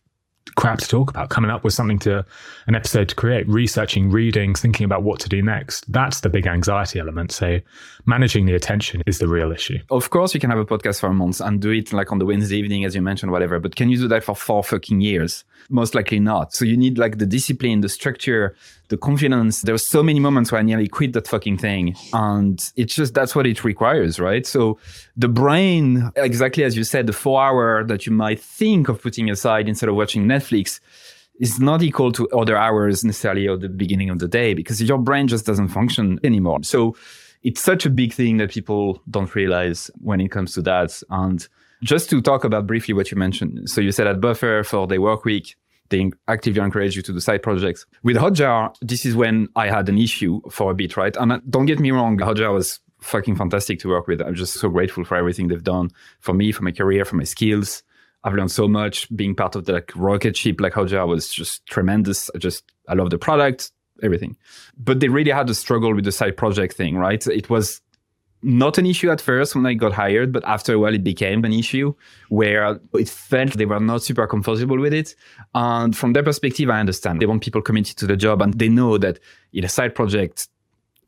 crap to talk about, coming up with something to an episode to create, researching, reading, thinking about what to do next. That's the big anxiety element. So managing the attention is the real issue. Of course, you can have a podcast for a month and do it like on the Wednesday evening, as you mentioned, whatever. But can you do that for four fucking years? Most likely not. So you need like the discipline, the structure, the confidence. There were so many moments where I nearly quit that fucking thing. And it's just that's what it requires, right? So the brain, exactly as you said, the four hour that you might think of putting aside instead of watching Netflix is not equal to other hours necessarily at the beginning of the day because your brain just doesn't function anymore. So it's such a big thing that people don't realize when it comes to that. And just to talk about briefly what you mentioned. So you said at Buffer for the work week, they actively encourage you to do side projects. With Hotjar, this is when I had an issue for a bit, right? And uh, don't get me wrong, Hotjar was fucking fantastic to work with. I'm just so grateful for everything they've done for me, for my career, for my skills. I've learned so much being part of the like, rocket ship like Hotjar was just tremendous. I just I love the product, everything. But they really had a struggle with the side project thing, right? It was not an issue at first when I got hired, but after a while it became an issue where it felt they were not super comfortable with it. And from their perspective, I understand. They want people committed to the job and they know that in a side project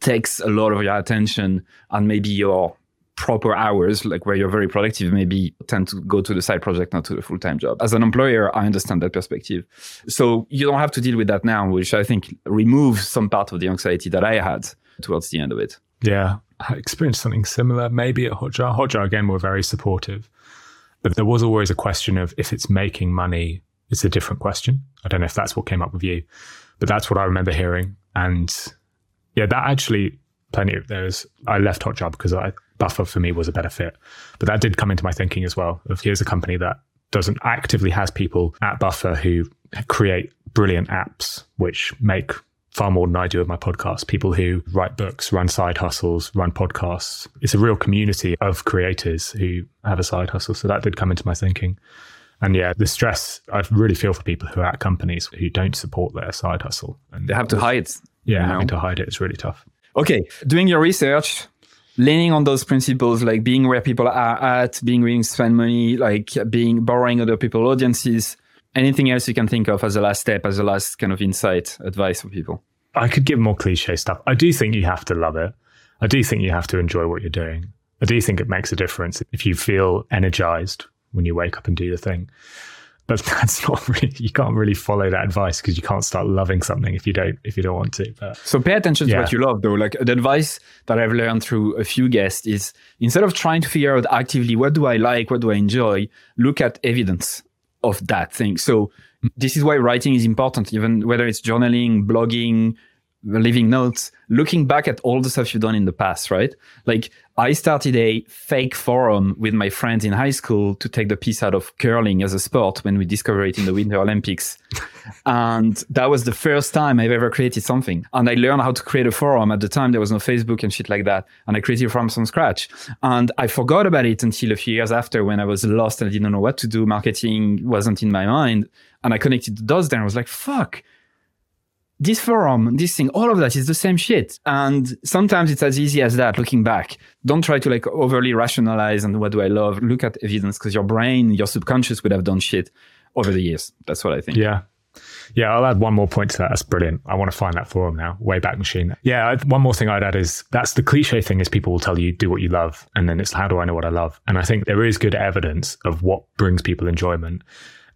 takes a lot of your attention and maybe your proper hours, like where you're very productive, maybe tend to go to the side project, not to the full time job. As an employer, I understand that perspective. So you don't have to deal with that now, which I think removes some part of the anxiety that I had towards the end of it. Yeah. I experienced something similar, maybe at Hotjar. Hotjar, again, were very supportive. But there was always a question of if it's making money, it's a different question. I don't know if that's what came up with you, but that's what I remember hearing. And yeah, that actually, plenty of those. I left Hotjar because I, Buffer for me was a better fit. But that did come into my thinking as well. Of here's a company that doesn't actively has people at Buffer who create brilliant apps which make far more than I do with my podcast. People who write books, run side hustles, run podcasts. It's a real community of creators who have a side hustle. So that did come into my thinking. And yeah, the stress I really feel for people who are at companies who don't support their side hustle. And they have to hide. Yeah, you know? having to hide it is really tough. Okay, doing your research, leaning on those principles, like being where people are at, being willing to spend money, like being borrowing other people's audiences Anything else you can think of as a last step, as a last kind of insight, advice for people? I could give more cliche stuff. I do think you have to love it. I do think you have to enjoy what you're doing. I do think it makes a difference if you feel energized when you wake up and do the thing. But that's not really you can't really follow that advice because you can't start loving something if you don't if you don't want to. But, so pay attention yeah. to what you love though. Like the advice that I've learned through a few guests is instead of trying to figure out actively what do I like, what do I enjoy, look at evidence of that thing. So this is why writing is important, even whether it's journaling, blogging, leaving notes, looking back at all the stuff you've done in the past, right? Like I started a fake forum with my friends in high school to take the piece out of curling as a sport when we discovered it in the Winter Olympics. and that was the first time I've ever created something. And I learned how to create a forum. At the time, there was no Facebook and shit like that. And I created from from scratch. And I forgot about it until a few years after when I was lost and I didn't know what to do. Marketing wasn't in my mind. And I connected the dots there. I was like, fuck this forum, this thing, all of that is the same shit. And sometimes it's as easy as that, looking back. Don't try to like overly rationalize and what do I love? Look at evidence because your brain, your subconscious would have done shit over the years. That's what I think. Yeah. Yeah, I'll add one more point to that. That's brilliant. I want to find that forum now. Wayback Machine. Yeah, one more thing I'd add is that's the cliche thing is people will tell you do what you love, and then it's how do I know what I love? And I think there is good evidence of what brings people enjoyment,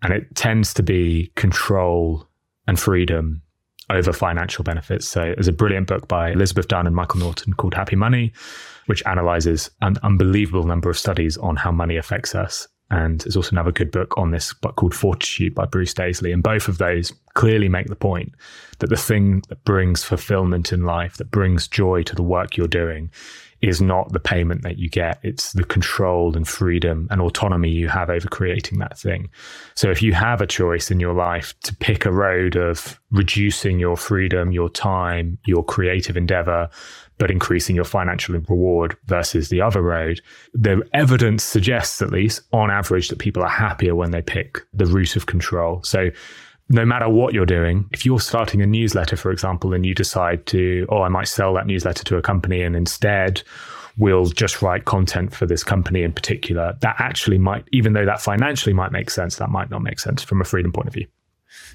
and it tends to be control and freedom over financial benefits. So there's a brilliant book by Elizabeth Dunn and Michael Norton called Happy Money, which analyzes an unbelievable number of studies on how money affects us. And there's also another good book on this book called Fortitude by Bruce Daisley. And both of those clearly make the point that the thing that brings fulfillment in life, that brings joy to the work you're doing, is not the payment that you get. It's the control and freedom and autonomy you have over creating that thing. So if you have a choice in your life to pick a road of reducing your freedom, your time, your creative endeavor, but increasing your financial reward versus the other road, the evidence suggests, at least on average, that people are happier when they pick the route of control. So no matter what you're doing, if you're starting a newsletter, for example, and you decide to, oh, I might sell that newsletter to a company and instead we'll just write content for this company in particular, that actually might, even though that financially might make sense, that might not make sense from a freedom point of view.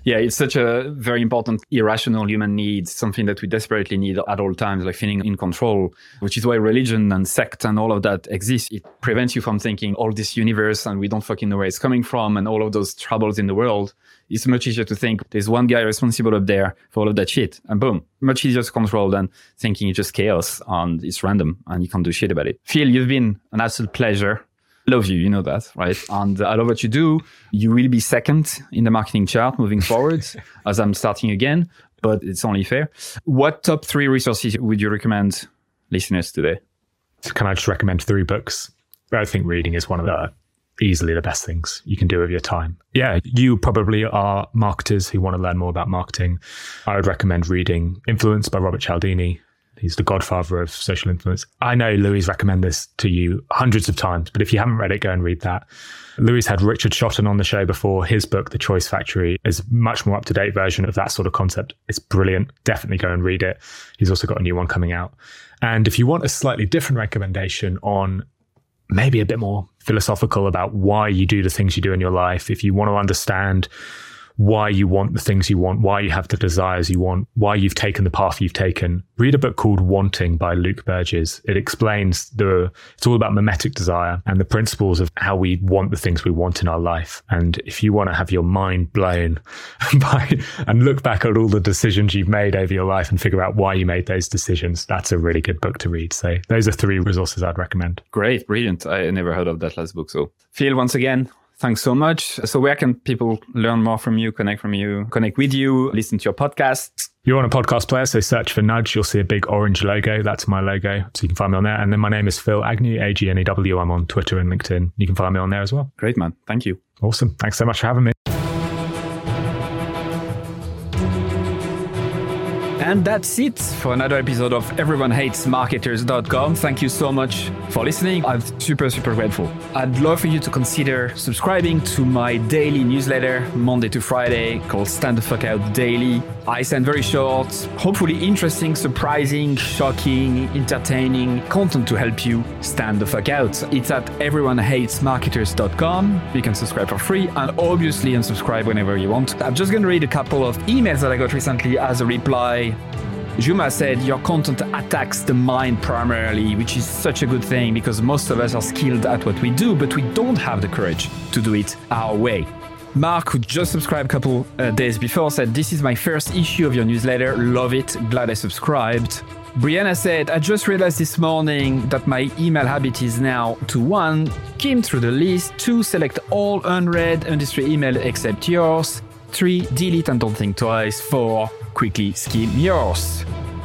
Yeah, it's such a very important irrational human need, something that we desperately need at all times, like feeling in control, which is why religion and sect and all of that exists. It prevents you from thinking all this universe and we don't fucking know where it's coming from and all of those troubles in the world. It's much easier to think there's one guy responsible up there for all of that shit and boom, much easier to control than thinking it's just chaos and it's random and you can't do shit about it. Phill, you've been an absolute pleasure love you, you know that, right? And I love what you do. You will be second in the marketing chart moving forward as I'm starting again, but it's only fair. What top three resources would you recommend listeners today? Can I just recommend three books? I think reading is one of the easily the best things you can do with your time. Yeah, you probably are marketers who want to learn more about marketing. I would recommend reading Influence by Robert Cialdini, He's the godfather of social influence. I know Louis recommend this to you hundreds of times, but if you haven't read it, go and read that. Louis had Richard Shotton on the show before. His book, The Choice Factory, is a much more up to date version of that sort of concept. It's brilliant. Definitely go and read it. He's also got a new one coming out. And if you want a slightly different recommendation on maybe a bit more philosophical about why you do the things you do in your life, if you want to understand why you want the things you want, why you have the desires you want, why you've taken the path you've taken. Read a book called Wanting by Luke Burgis. It explains the, it's all about mimetic desire and the principles of how we want the things we want in our life. And if you want to have your mind blown by, and look back at all the decisions you've made over your life and figure out why you made those decisions, that's a really good book to read. So those are three resources I'd recommend. Great. Brilliant. I never heard of that last book. So Phill, once again, Thanks so much. So where can people learn more from you, connect from you, connect with you, listen to your podcasts? You're on a podcast player, so search for Nudge. You'll see a big orange logo. That's my logo. So you can find me on there. And then my name is Phill Agnew, A G N E W. I'm on Twitter and LinkedIn. You can find me on there as well. Great, man. Thank you. Awesome. Thanks so much for having me. And that's it for another episode of EveryoneHatesMarketers.com. Thank you so much for listening. I'm super, super grateful. I'd love for you to consider subscribing to my daily newsletter, Monday to Friday, called Stand the Fuck Out Daily. I send very short, hopefully interesting, surprising, shocking, entertaining content to help you stand the fuck out. It's at everyonehatesmarketers.com. You can subscribe for free and obviously unsubscribe whenever you want. I'm just going to read a couple of emails that I got recently as a reply Juma said your content attacks the mind primarily, which is such a good thing because most of us are skilled at what we do, but we don't have the courage to do it our way. Mark, who just subscribed a couple uh, days before, said, This is my first issue of your newsletter. Love it. Glad I subscribed. Brianna said, I just realized this morning that my email habit is now to one, skim through the list, two, select all unread industry email except yours, three, delete and don't think twice, four, quickly skim yours.